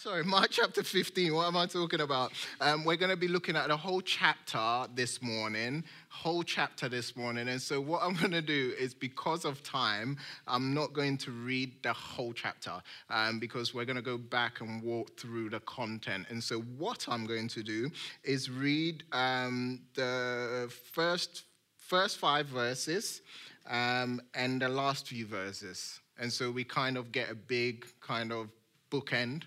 sorry, Mark chapter 15. What am I talking about? Um, we're going to be looking at a whole chapter this morning, whole chapter this morning. And so, what I'm going to do is, because of time, I'm not going to read the whole chapter um, because we're going to go back and walk through the content. And so, what I'm going to do is read um, the first first five verses um, and the last few verses. And so, we kind of get a big kind of bookend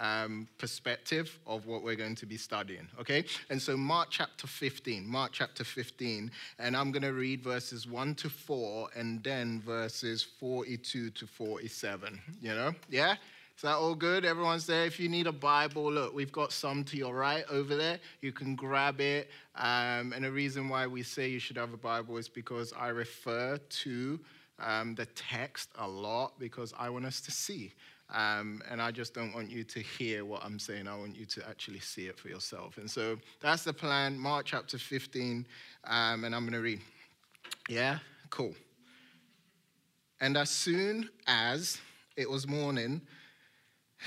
um, perspective of what we're going to be studying, okay? And so, Mark chapter 15, Mark chapter 15, and I'm going to read verses 1 to 4 and then verses 42 to 47, you know? Yeah? Is that all good? Everyone's there. If you need a Bible, look, we've got some to your right over there. You can grab it. Um, and the reason why we say you should have a Bible is because I refer to um, the text a lot because I want us to see. Um, and I just don't want you to hear what I'm saying. I want you to actually see it for yourself. And so that's the plan. Mark chapter 15, um, and I'm going to read. Yeah? Cool. And as soon as it was morning,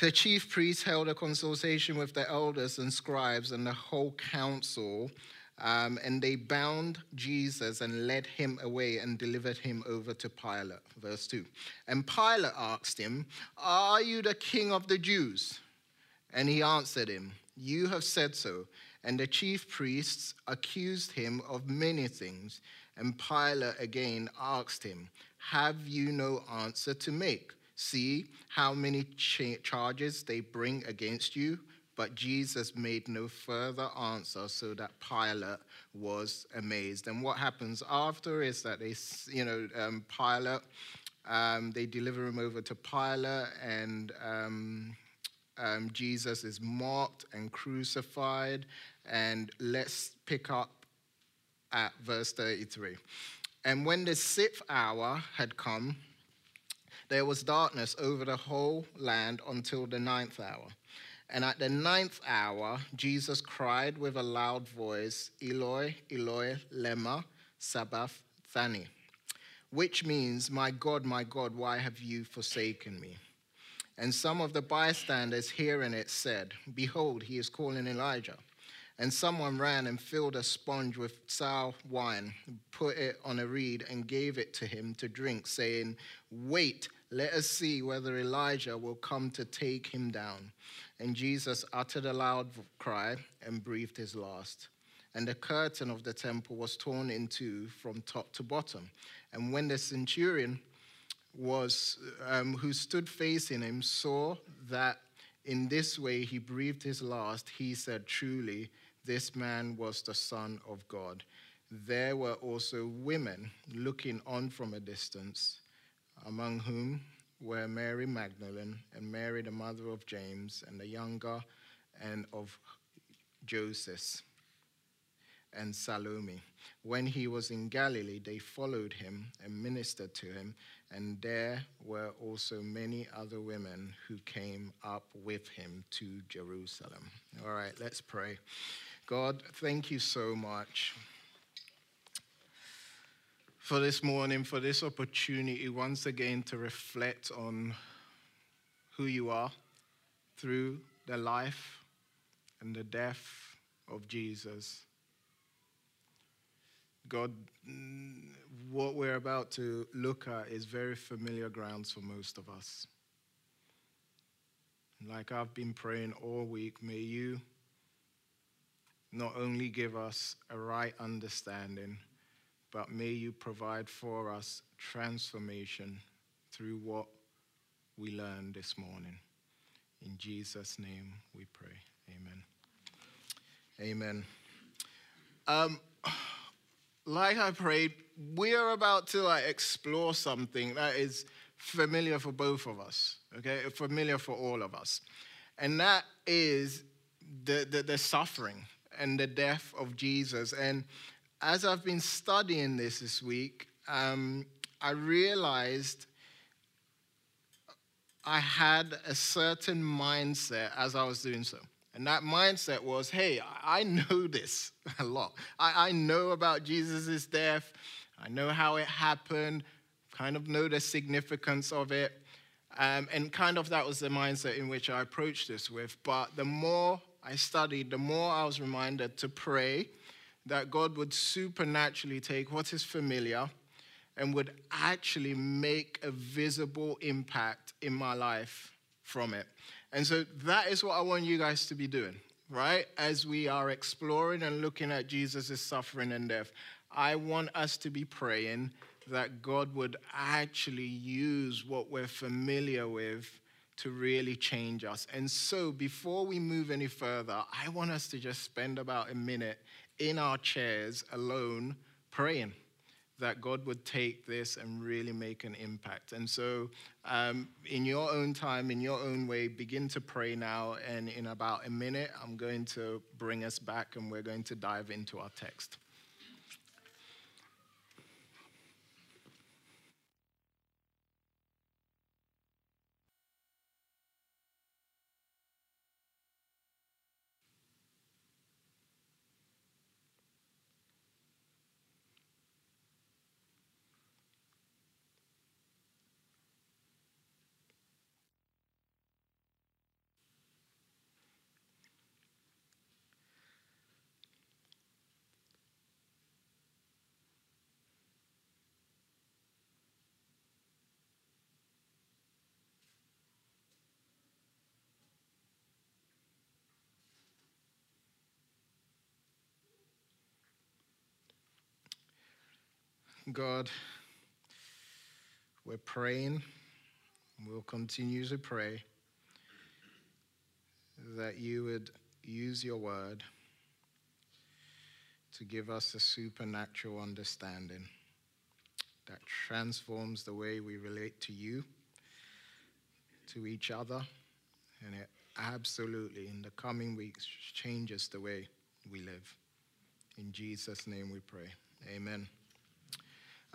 the chief priests held a consultation with the elders and scribes and the whole council um, and they bound Jesus and led him away and delivered him over to Pilate. Verse 2. And Pilate asked him, Are you the king of the Jews? And he answered him, You have said so. And the chief priests accused him of many things. And Pilate again asked him, Have you no answer to make? See how many charges they bring against you? But Jesus made no further answer, so that Pilate was amazed. And what happens after is that they, you know, um, Pilate, um, they deliver him over to Pilate, and um, um Jesus is mocked and crucified. And let's pick up at verse 33. And when the sixth hour had come, there was darkness over the whole land until the ninth hour. And at the ninth hour, Jesus cried with a loud voice, Eloi, Eloi, lema sabachthani, which means, My God, my God, why have you forsaken me? And some of the bystanders hearing it said, Behold, he is calling Elijah. And someone ran and filled a sponge with sour wine, put it on a reed, and gave it to him to drink, saying, Wait, let us see whether Elijah will come to take him down. And Jesus uttered a loud cry and breathed his last. And the curtain of the temple was torn in two from top to bottom. And when the centurion was, um, who stood facing him, saw that in this way he breathed his last, he said, Truly, this man was the Son of God. There were also women looking on from a distance, among whom were Mary Magdalene and Mary, the mother of James, and the younger, and of Joseph and Salome. When he was in Galilee, they followed him and ministered to him, and there were also many other women who came up with him to Jerusalem. All right, let's pray. God, thank you so much for this morning, for this opportunity once again to reflect on who you are through the life and the death of Jesus. God, what we're about to look at is very familiar grounds for most of us. Like I've been praying all week, may you not only give us a right understanding but may you provide for us transformation through what we learned this morning. In Jesus' name we pray. Amen. Amen. Um, like I prayed, we are about to like explore something that is familiar for both of us, okay? Familiar for all of us. And that is the, the, the suffering and the death of Jesus. And as I've been studying this this week, um, I realized I had a certain mindset as I was doing so. And that mindset was hey, I know this a lot. I, I know about Jesus' death, I know how it happened, kind of know the significance of it. Um, and kind of that was the mindset in which I approached this with. But the more I studied, the more I was reminded to pray that God would supernaturally take what is familiar and would actually make a visible impact in my life from it. And so that is what I want you guys to be doing, right? As we are exploring and looking at Jesus' suffering and death, I want us to be praying that God would actually use what we're familiar with to really change us. And so, before we move any further, I want us to just spend about a minute in our chairs alone praying that God would take this and really make an impact. And so, um, in your own time, in your own way, begin to pray now. And in about a minute, I'm going to bring us back and we're going to dive into our text. God, we're praying, we'll continue to pray that you would use your word to give us a supernatural understanding that transforms the way we relate to you, to each other, and it absolutely, in the coming weeks, changes the way we live. In Jesus' name we pray. Amen.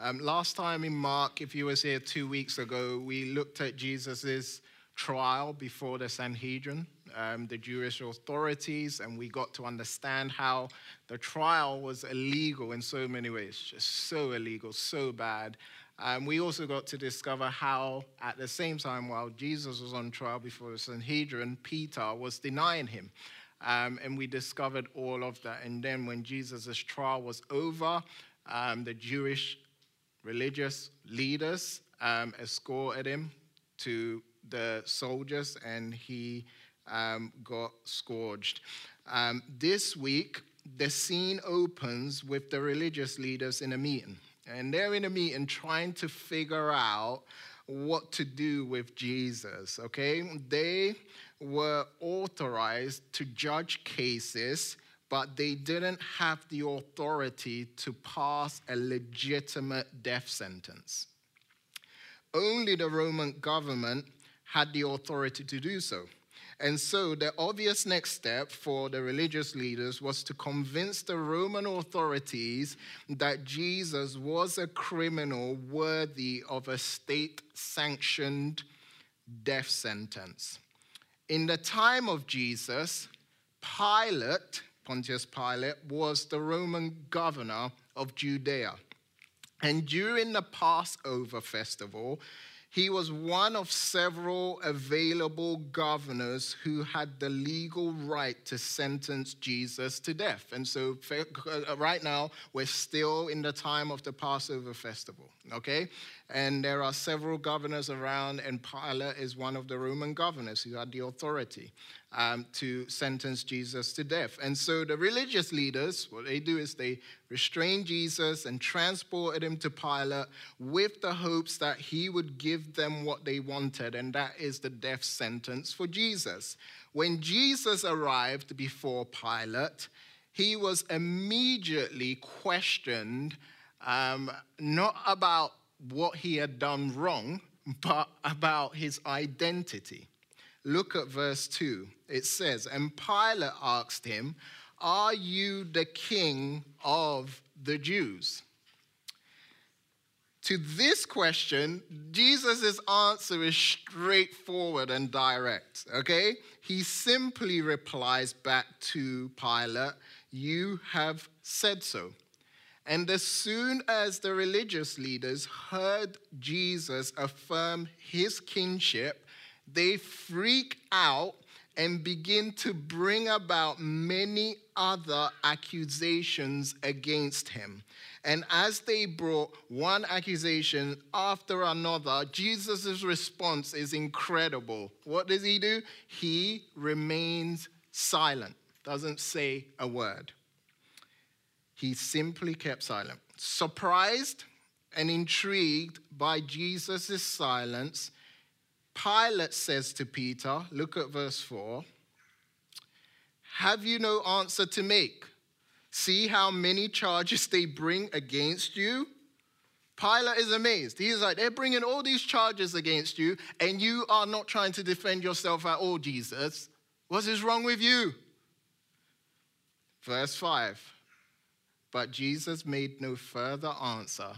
Um, last time in Mark, if you was here two weeks ago, we looked at Jesus' trial before the Sanhedrin, um, the Jewish authorities, and we got to understand how the trial was illegal in so many ways, just so illegal, so bad. Um, we also got to discover how, at the same time, while Jesus was on trial before the Sanhedrin, Peter was denying him. Um, and we discovered all of that. And then when Jesus' trial was over, um, the Jewish religious leaders um, escorted him to the soldiers and he um, got scourged. Um, this week, the scene opens with the religious leaders in a meeting. And they're in a meeting trying to figure out what to do with Jesus, okay? They were authorized to judge cases but they didn't have the authority to pass a legitimate death sentence. Only the Roman government had the authority to do so. And so, the obvious next step for the religious leaders was to convince the Roman authorities that Jesus was a criminal worthy of a state sanctioned death sentence. In the time of Jesus, Pilate Pontius Pilate, was the Roman governor of Judea. And during the Passover festival, he was one of several available governors who had the legal right to sentence Jesus to death. And so, uh, right now, we're still in the time of the Passover festival, okay? And there are several governors around, and Pilate is one of the Roman governors who had the authority um, to sentence Jesus to death. And so the religious leaders, what they do is they restrain Jesus and transported him to Pilate with the hopes that he would give them what they wanted, and that is the death sentence for Jesus. When Jesus arrived before Pilate, he was immediately questioned um, not about what he had done wrong, but about his identity. Look at verse 2. It says, And Pilate asked him, Are you the king of the Jews? To this question, Jesus' answer is straightforward and direct, okay? He simply replies back to Pilate, You have said so. And as soon as the religious leaders heard Jesus affirm his kingship, they freak out and begin to bring about many other accusations against him. And as they brought one accusation after another, Jesus' response is incredible. What does he do? He remains silent, doesn't say a word. He simply kept silent. Surprised and intrigued by Jesus' silence, Pilate says to Peter, look at verse 4 Have you no answer to make? See how many charges they bring against you? Pilate is amazed. He's like, they're bringing all these charges against you, and you are not trying to defend yourself at all, Jesus. What is wrong with you? Verse 5 But Jesus made no further answer,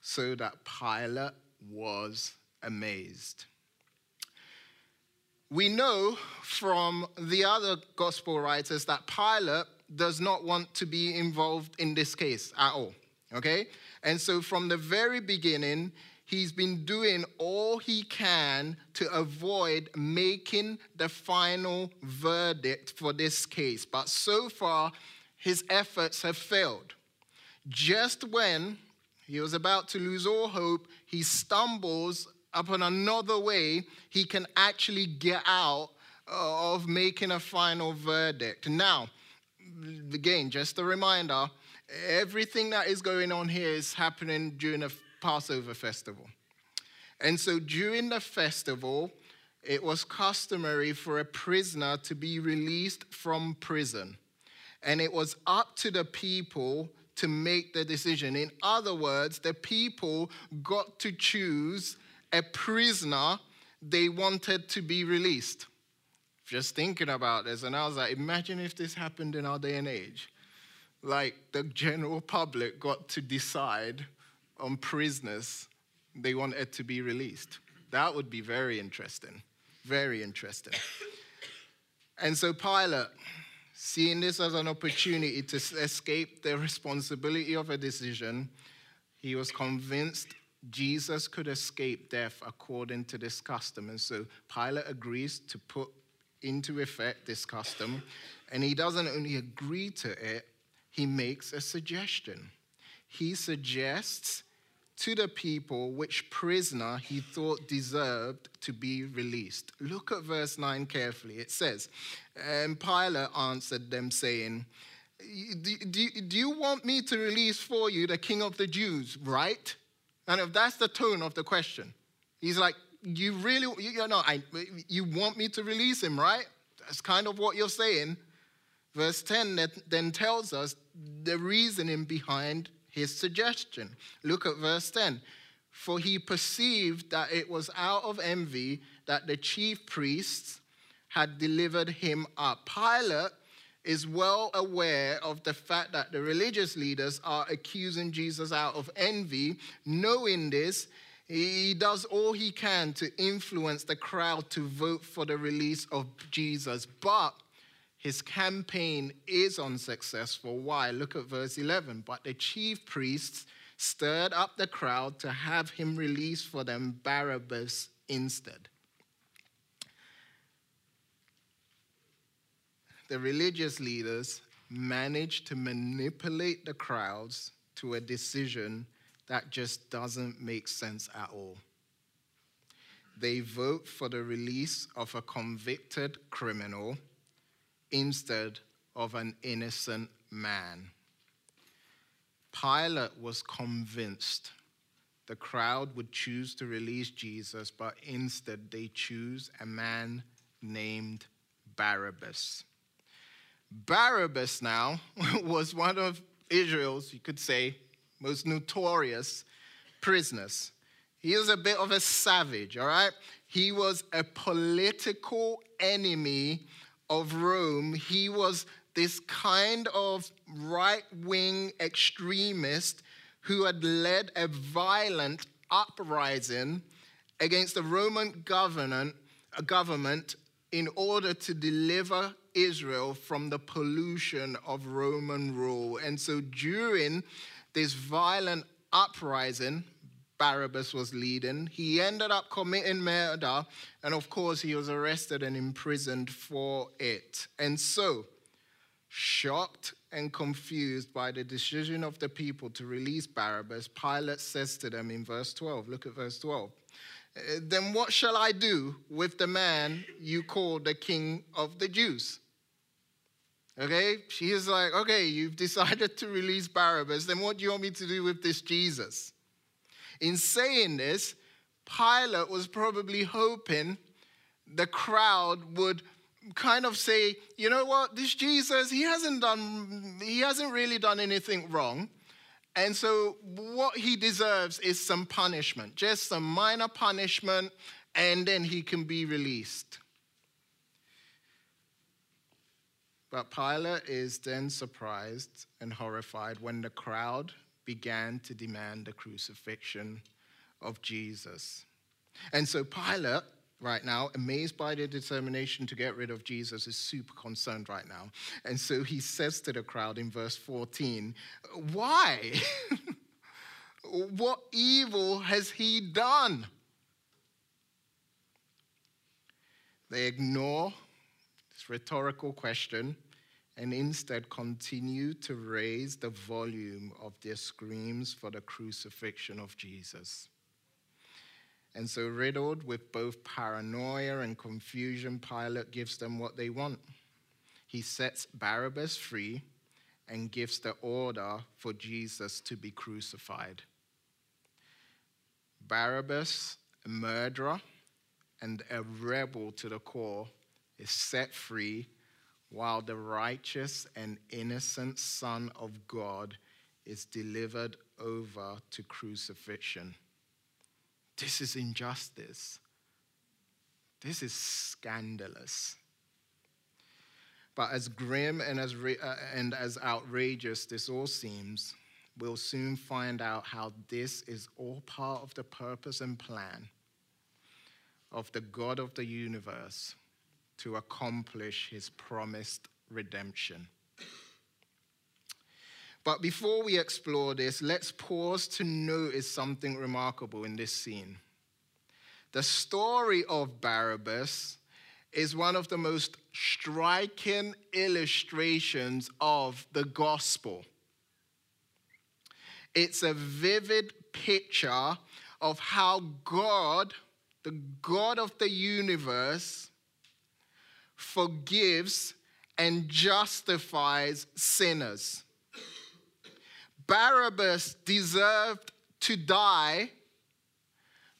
so that Pilate was amazed. We know from the other gospel writers that Pilate does not want to be involved in this case at all. Okay? And so from the very beginning, he's been doing all he can to avoid making the final verdict for this case. But so far, his efforts have failed. Just when he was about to lose all hope, he stumbles upon another way he can actually get out uh, of making a final verdict. Now, again, just a reminder everything that is going on here is happening during a Passover festival. And so during the festival, it was customary for a prisoner to be released from prison. And it was up to the people to make the decision. In other words, the people got to choose a prisoner they wanted to be released. Just thinking about this, and I was like, imagine if this happened in our day and age. Like the general public got to decide on prisoners they wanted to be released. That would be very interesting. Very interesting. And so Pilate, seeing this as an opportunity to escape the responsibility of a decision, he was convinced Jesus could escape death according to this custom. And so Pilate agrees to put into effect this custom. And he doesn't only agree to it, he makes a suggestion. He suggests to the people which prisoner he thought deserved to be released. Look at verse 9 carefully. It says, And Pilate answered them, saying, do, do, do you want me to release for you the king of the Jews, right? And if that's the tone of the question, he's like, you really, you know, I, you want me to release him, right? That's kind of what you're saying. Verse 10 then tells us the reasoning behind his suggestion. Look at verse 10. For he perceived that it was out of envy that the chief priests had delivered him up. Pilate is well aware of the fact that the religious leaders are accusing Jesus out of envy. Knowing this, he does all he can to influence the crowd to vote for the release of Jesus. But his campaign is unsuccessful. Why? Look at verse 11. But the chief priests stirred up the crowd to have him release for them Barabbas instead. The religious leaders managed to manipulate the crowds to a decision that just doesn't make sense at all. They vote for the release of a convicted criminal instead of an innocent man. Pilate was convinced the crowd would choose to release Jesus, but instead they choose a man named Barabbas. Barabbas now was one of Israel's, you could say, most notorious prisoners. He was a bit of a savage, all right? He was a political enemy of Rome. He was this kind of right wing extremist who had led a violent uprising against the Roman government, government in order to deliver Israel from the pollution of Roman rule. And so during this violent uprising Barabbas was leading. He ended up committing murder, and of course, he was arrested and imprisoned for it. And so, shocked and confused by the decision of the people to release Barabbas, Pilate says to them in verse 12, look at verse 12. Uh, then what shall I do with the man you call the king of the Jews? Okay, she is like, okay, you've decided to release Barabbas, then what do you want me to do with this Jesus? In saying this, Pilate was probably hoping the crowd would kind of say, you know what, this Jesus, he hasn't done, he hasn't really done anything wrong. And so what he deserves is some punishment, just some minor punishment, and then he can be released. But Pilate is then surprised and horrified when the crowd began to demand the crucifixion of Jesus. And so Pilate, right now, amazed by their determination to get rid of Jesus, is super concerned right now. And so he says to the crowd in verse 14, Why? what evil has he done? They ignore this rhetorical question and instead continue to raise the volume of their screams for the crucifixion of Jesus. And so, riddled with both paranoia and confusion, Pilate gives them what they want. He sets Barabbas free and gives the order for Jesus to be crucified. Barabbas, a murderer and a rebel to the core, is set free while the righteous and innocent Son of God is delivered over to crucifixion. This is injustice. This is scandalous. But as grim and as, uh, and as outrageous this all seems, we'll soon find out how this is all part of the purpose and plan of the God of the universe to accomplish his promised redemption. But before we explore this, let's pause to notice something remarkable in this scene. The story of Barabbas is one of the most striking illustrations of the gospel. It's a vivid picture of how God, the God of the universe, forgives and justifies sinners. Barabbas deserved to die,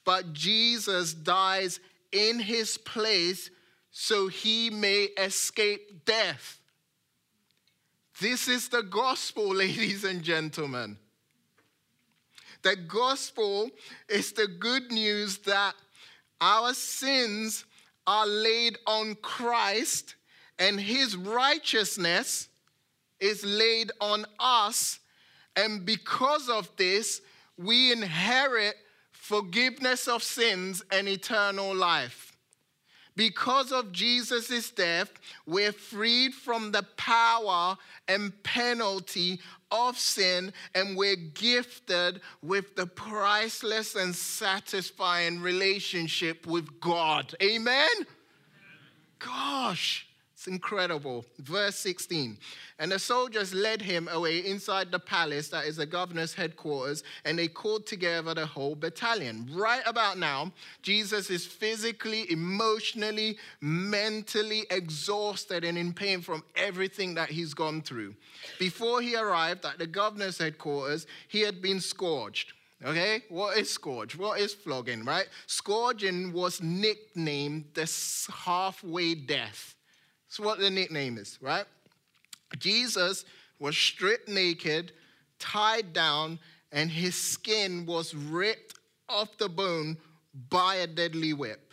but Jesus dies in his place so he may escape death. This is the gospel, ladies and gentlemen. The gospel is the good news that our sins are laid on Christ, and his righteousness is laid on us. And because of this, we inherit forgiveness of sins and eternal life. Because of Jesus' death, we're freed from the power and penalty of sin, and we're gifted with the priceless and satisfying relationship with God. Amen? Gosh, incredible. Verse 16. And the soldiers led him away inside the palace, that is the governor's headquarters, and they called together the whole battalion. Right about now, Jesus is physically, emotionally, mentally exhausted and in pain from everything that he's gone through. Before he arrived at the governor's headquarters, he had been scourged. Okay, what is scourge? What is flogging, right? Scourging was nicknamed the halfway death. That's what the nickname is, right? Jesus was stripped naked, tied down, and his skin was ripped off the bone by a deadly whip.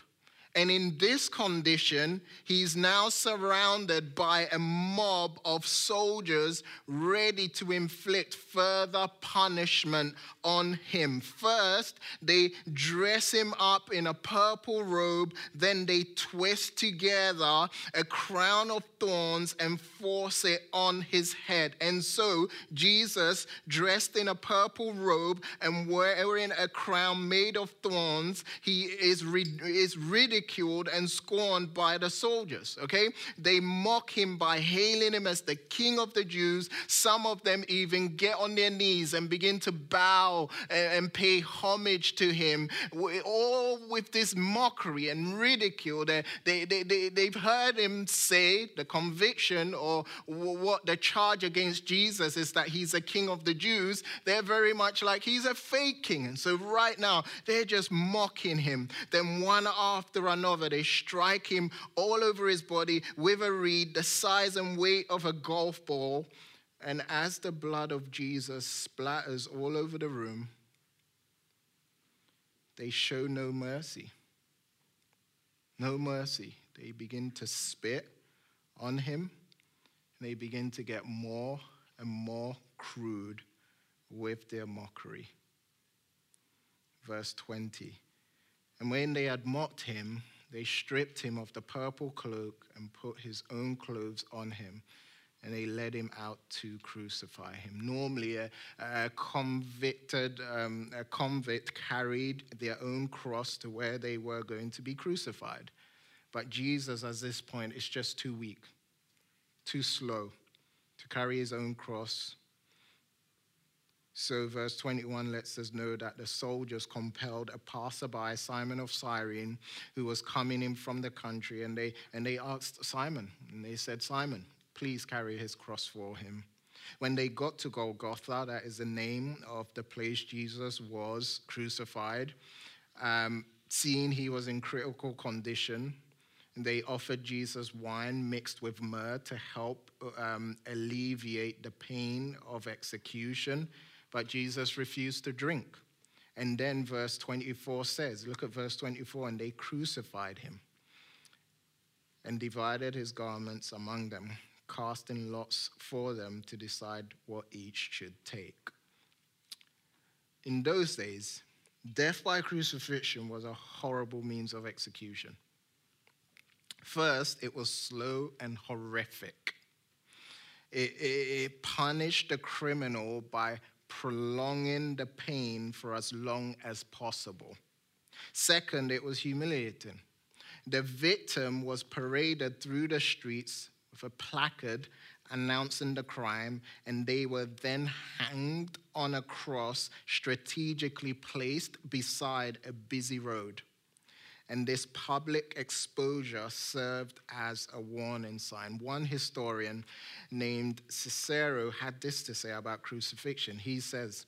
And in this condition, he's now surrounded by a mob of soldiers ready to inflict further punishment on him. First, they dress him up in a purple robe, then they twist together a crown of thorns and force it on his head. And so, Jesus, dressed in a purple robe and wearing a crown made of thorns, he is, is ridiculed ridiculed and scorned by the soldiers, okay? They mock him by hailing him as the king of the Jews. Some of them even get on their knees and begin to bow and pay homage to him, all with this mockery and ridicule. They, they, they, they, they've heard him say the conviction or what the charge against Jesus is that he's a king of the Jews. They're very much like he's a fake king. And so right now, they're just mocking him. Then one after They strike him all over his body with a reed the size and weight of a golf ball. And as the blood of Jesus splatters all over the room, they show no mercy. No mercy. They begin to spit on him. And they begin to get more and more crude with their mockery. Verse 20. And when they had mocked him, they stripped him of the purple cloak and put his own clothes on him. And they led him out to crucify him. Normally, a, a convicted, um, a convict carried their own cross to where they were going to be crucified. But Jesus, at this point, is just too weak, too slow to carry his own cross so, verse 21 lets us know that the soldiers compelled a passerby, Simon of Cyrene, who was coming in from the country, and they, and they asked Simon, and they said, Simon, please carry his cross for him. When they got to Golgotha, that is the name of the place Jesus was crucified, um, seeing he was in critical condition, they offered Jesus wine mixed with myrrh to help um, alleviate the pain of execution but Jesus refused to drink. And then verse 24 says, look at verse 24, and they crucified him and divided his garments among them, casting lots for them to decide what each should take. In those days, death by crucifixion was a horrible means of execution. First, it was slow and horrific. It, it, it punished the criminal by prolonging the pain for as long as possible. Second, it was humiliating. The victim was paraded through the streets with a placard announcing the crime, and they were then hanged on a cross strategically placed beside a busy road and this public exposure served as a warning sign. One historian named Cicero had this to say about crucifixion. He says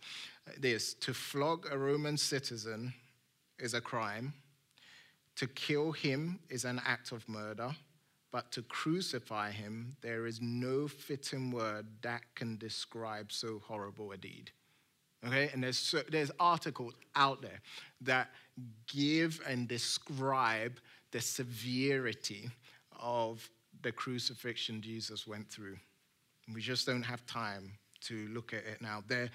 this to flog a Roman citizen is a crime, to kill him is an act of murder. But to crucify him, there is no fitting word that can describe so horrible a deed. Okay, and there's, there's articles out there that give and describe the severity of the crucifixion Jesus went through. We just don't have time to look at it now. There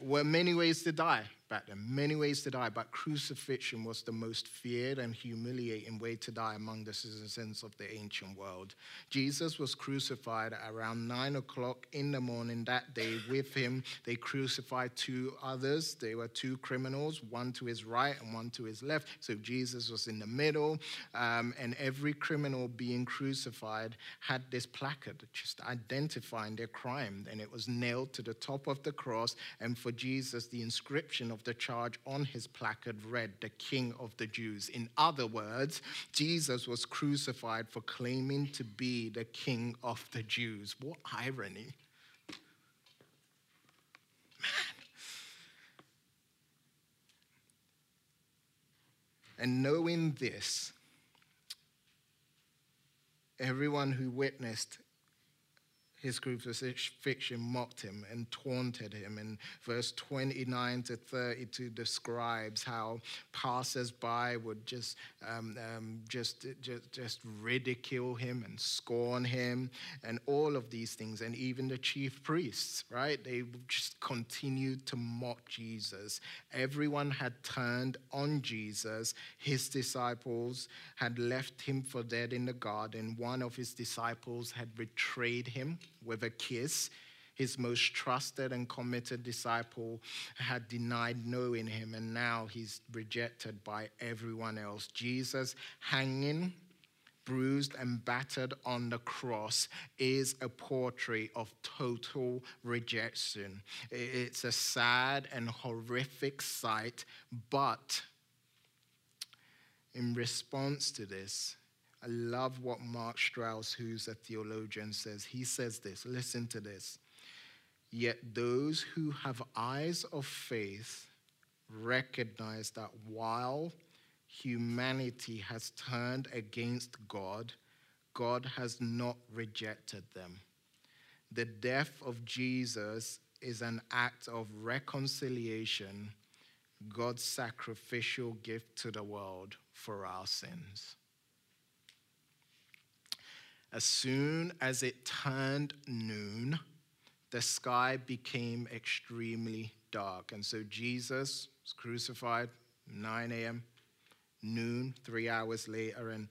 were many ways to die back then, many ways to die, but crucifixion was the most feared and humiliating way to die among the citizens of the ancient world. Jesus was crucified around nine o'clock in the morning that day. With him, they crucified two others. They were two criminals, one to his right and one to his left. So Jesus was in the middle, um, and every criminal being crucified had this placard just identifying their crime, and it was nailed to the top of the cross. And for Jesus, the inscription of of the charge on his placard read, The King of the Jews. In other words, Jesus was crucified for claiming to be the King of the Jews. What irony! Man. And knowing this, everyone who witnessed his crucifixion mocked him and taunted him. And verse 29 to 32 describes how passers-by would just, um, um, just, just, just ridicule him and scorn him and all of these things. And even the chief priests, right? They just continued to mock Jesus. Everyone had turned on Jesus. His disciples had left him for dead in the garden. One of his disciples had betrayed him with a kiss. His most trusted and committed disciple had denied knowing him, and now he's rejected by everyone else. Jesus hanging bruised and battered on the cross is a portrait of total rejection. It's a sad and horrific sight, but in response to this, I love what Mark Strauss, who's a theologian, says. He says this listen to this. Yet those who have eyes of faith recognize that while humanity has turned against God, God has not rejected them. The death of Jesus is an act of reconciliation, God's sacrificial gift to the world for our sins. As soon as it turned noon, the sky became extremely dark. And so Jesus was crucified 9 a.m., noon, three hours later, and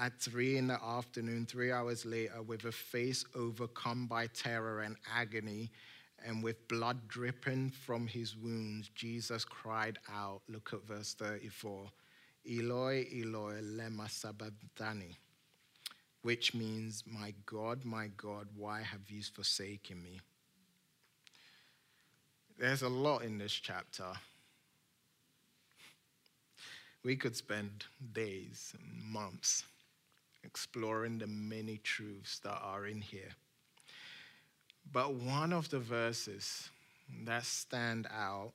at three in the afternoon, three hours later, with a face overcome by terror and agony, and with blood dripping from his wounds, Jesus cried out. Look at verse 34 Eloi, Eloi, lema sabachthani which means, My God, my God, why have you forsaken me? There's a lot in this chapter. We could spend days and months exploring the many truths that are in here. But one of the verses that stand out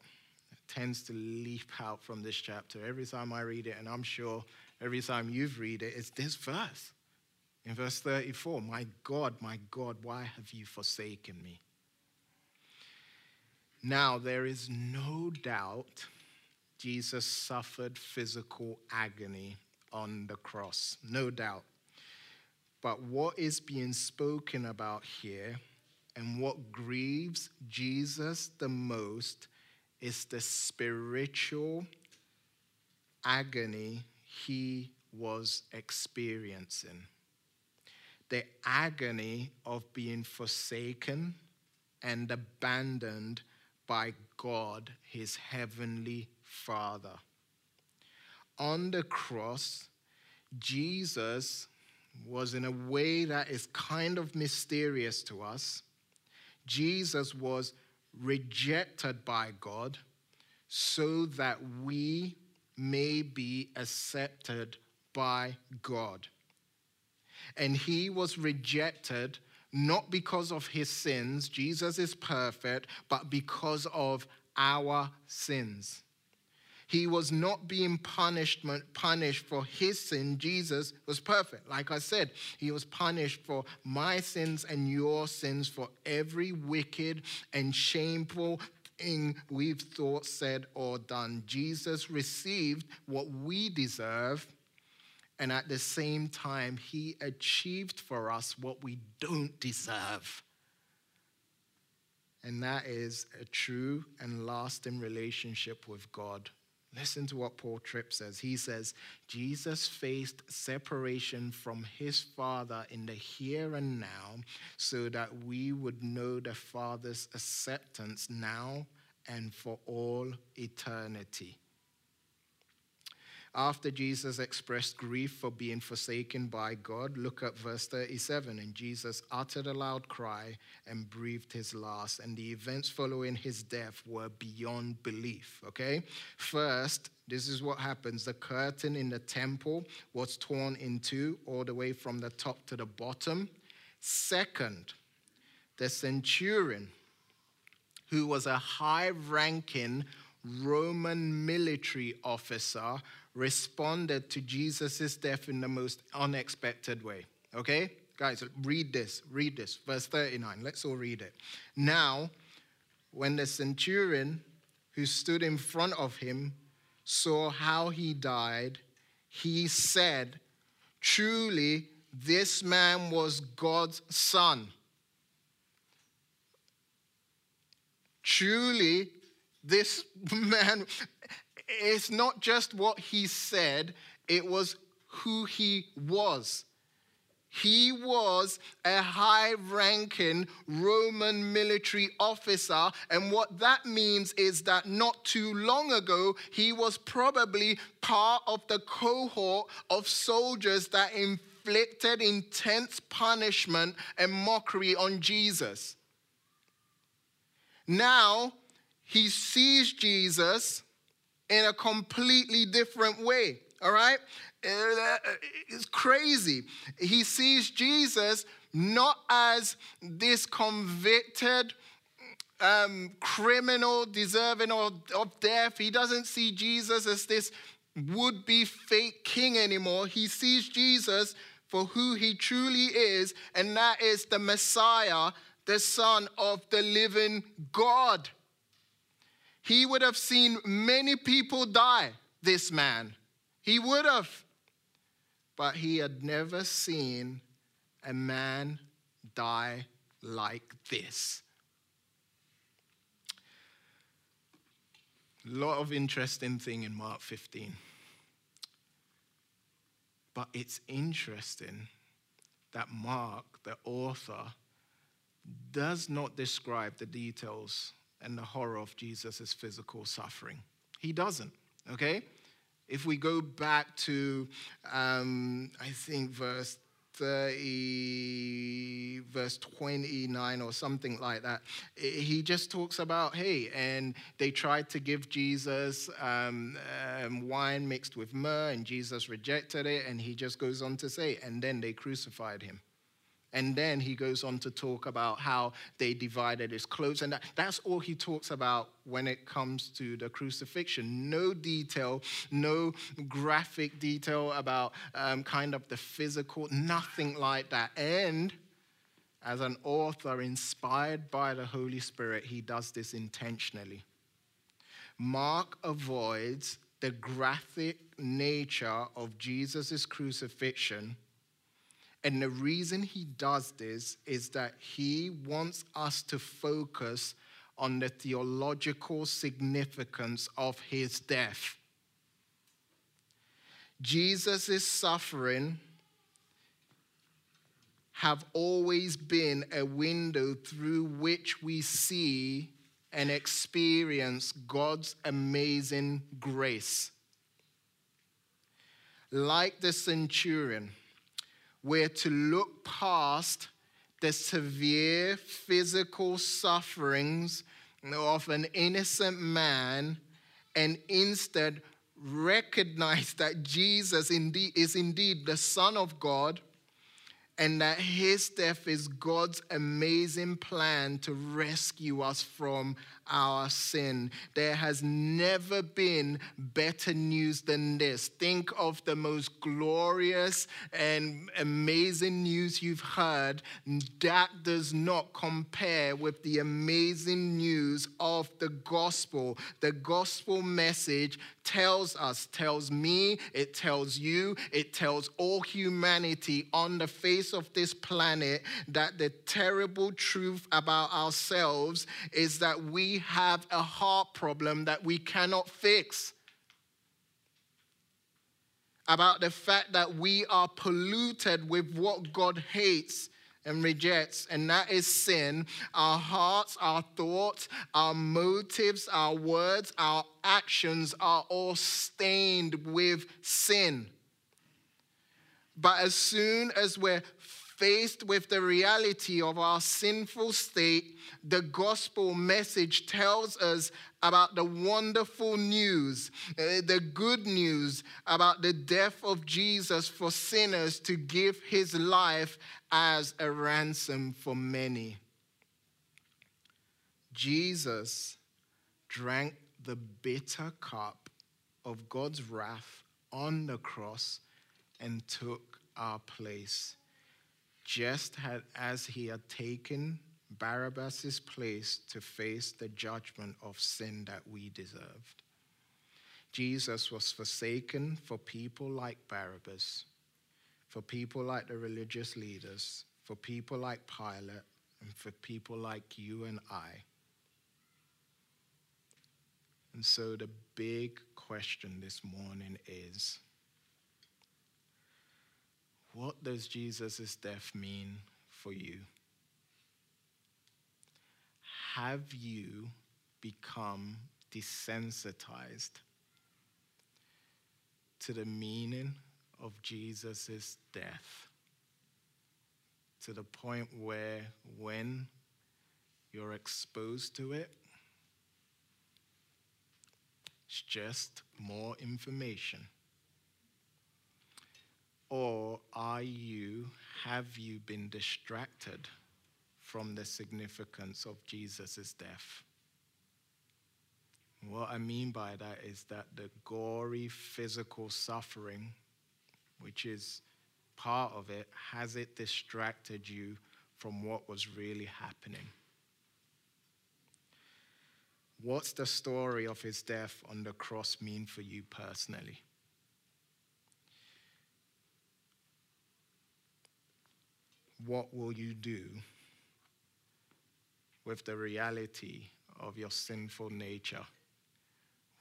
tends to leap out from this chapter every time I read it, and I'm sure every time you've read it, it's this verse. In verse 34, My God, my God, why have you forsaken me? Now, there is no doubt Jesus suffered physical agony on the cross, no doubt. But what is being spoken about here and what grieves Jesus the most is the spiritual agony he was experiencing the agony of being forsaken and abandoned by God, his heavenly Father. On the cross, Jesus was in a way that is kind of mysterious to us. Jesus was rejected by God so that we may be accepted by God. And he was rejected not because of his sins, Jesus is perfect, but because of our sins. He was not being punished, punished for his sin. Jesus was perfect. Like I said, he was punished for my sins and your sins, for every wicked and shameful thing we've thought, said, or done. Jesus received what we deserve and at the same time, he achieved for us what we don't deserve. And that is a true and lasting relationship with God. Listen to what Paul Tripp says. He says, Jesus faced separation from his Father in the here and now so that we would know the Father's acceptance now and for all eternity. After Jesus expressed grief for being forsaken by God, look at verse 37. And Jesus uttered a loud cry and breathed his last. And the events following his death were beyond belief. Okay? First, this is what happens the curtain in the temple was torn in two, all the way from the top to the bottom. Second, the centurion, who was a high ranking Roman military officer responded to Jesus' death in the most unexpected way. Okay? Guys, read this. Read this. Verse 39. Let's all read it. Now, when the centurion who stood in front of him saw how he died, he said, Truly, this man was God's son. Truly, this man, it's not just what he said, it was who he was. He was a high ranking Roman military officer. And what that means is that not too long ago, he was probably part of the cohort of soldiers that inflicted intense punishment and mockery on Jesus. Now, he sees Jesus in a completely different way. All right? It's crazy. He sees Jesus not as this convicted um, criminal deserving of, of death. He doesn't see Jesus as this would be fake king anymore. He sees Jesus for who he truly is, and that is the Messiah, the Son of the living God. He would have seen many people die, this man. He would have but he had never seen a man die like this. Lot of interesting thing in Mark 15. But it's interesting that Mark, the author, does not describe the details and the horror of Jesus' physical suffering. He doesn't, okay? If we go back to, um, I think, verse 30, verse 29 or something like that, he just talks about, hey, and they tried to give Jesus um, um, wine mixed with myrrh, and Jesus rejected it, and he just goes on to say, and then they crucified him. And then he goes on to talk about how they divided his clothes. And that, that's all he talks about when it comes to the crucifixion. No detail, no graphic detail about um, kind of the physical, nothing like that. And as an author inspired by the Holy Spirit, he does this intentionally. Mark avoids the graphic nature of Jesus' crucifixion and the reason he does this is that he wants us to focus on the theological significance of his death. Jesus' suffering have always been a window through which we see and experience God's amazing grace. Like the centurion, we're to look past the severe physical sufferings of an innocent man and instead recognize that Jesus indeed is indeed the Son of God and that his death is God's amazing plan to rescue us from our sin. There has never been better news than this. Think of the most glorious and amazing news you've heard. That does not compare with the amazing news of the gospel. The gospel message tells us, tells me, it tells you, it tells all humanity on the face of this planet that the terrible truth about ourselves is that we have a heart problem that we cannot fix. About the fact that we are polluted with what God hates and rejects, and that is sin. Our hearts, our thoughts, our motives, our words, our actions are all stained with sin. But as soon as we're faced with the reality of our sinful state, the gospel message tells us about the wonderful news, uh, the good news about the death of Jesus for sinners to give his life as a ransom for many. Jesus drank the bitter cup of God's wrath on the cross and took our place. just as he had taken Barabbas' place to face the judgment of sin that we deserved. Jesus was forsaken for people like Barabbas, for people like the religious leaders, for people like Pilate, and for people like you and I. And so the big question this morning is what does Jesus' death mean for you? Have you become desensitized to the meaning of Jesus' death? To the point where when you're exposed to it, it's just more information. Or are you, have you been distracted from the significance of Jesus' death? What I mean by that is that the gory physical suffering, which is part of it, has it distracted you from what was really happening? What's the story of his death on the cross mean for you personally? what will you do with the reality of your sinful nature?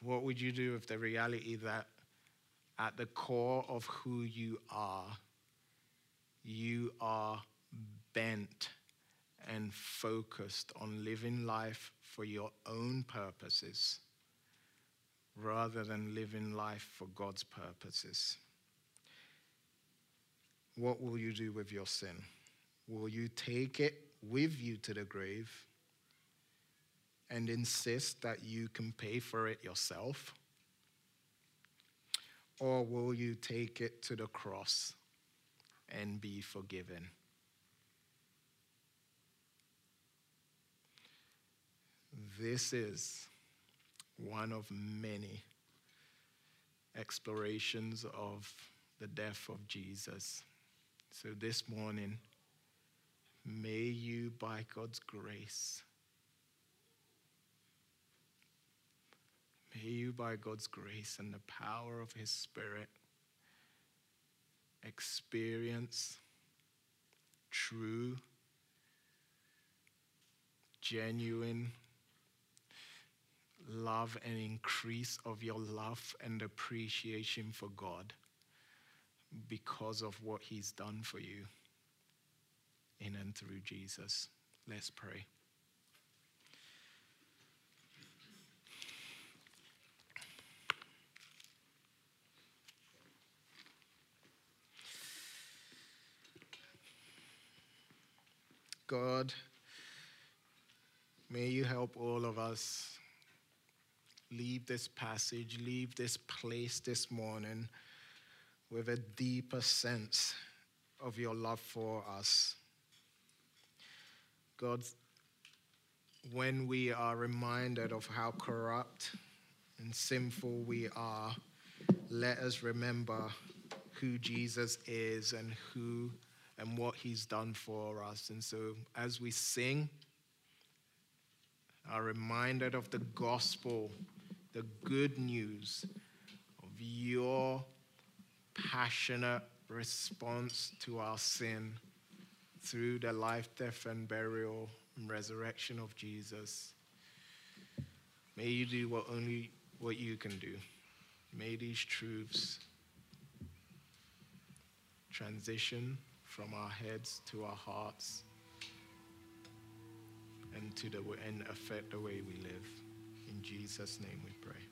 What would you do with the reality that at the core of who you are, you are bent and focused on living life for your own purposes rather than living life for God's purposes? What will you do with your sin? Will you take it with you to the grave and insist that you can pay for it yourself? Or will you take it to the cross and be forgiven? This is one of many explorations of the death of Jesus. So this morning, May you, by God's grace, you, by God's grace and the power of His Spirit, experience true, genuine love and increase of your love and appreciation for God because of what He's done for you in and through Jesus. Let's pray. God, may you help all of us leave this passage, leave this place this morning with a deeper sense of your love for us. God, when we are reminded of how corrupt and sinful we are, let us remember who Jesus is and who and what he's done for us. And so as we sing, are reminded of the gospel, the good news of your passionate response to our sin through the life, death, and burial and resurrection of Jesus. May you do what only what you can do. May these truths transition from our heads to our hearts and to the and affect the way we live. In Jesus' name we pray.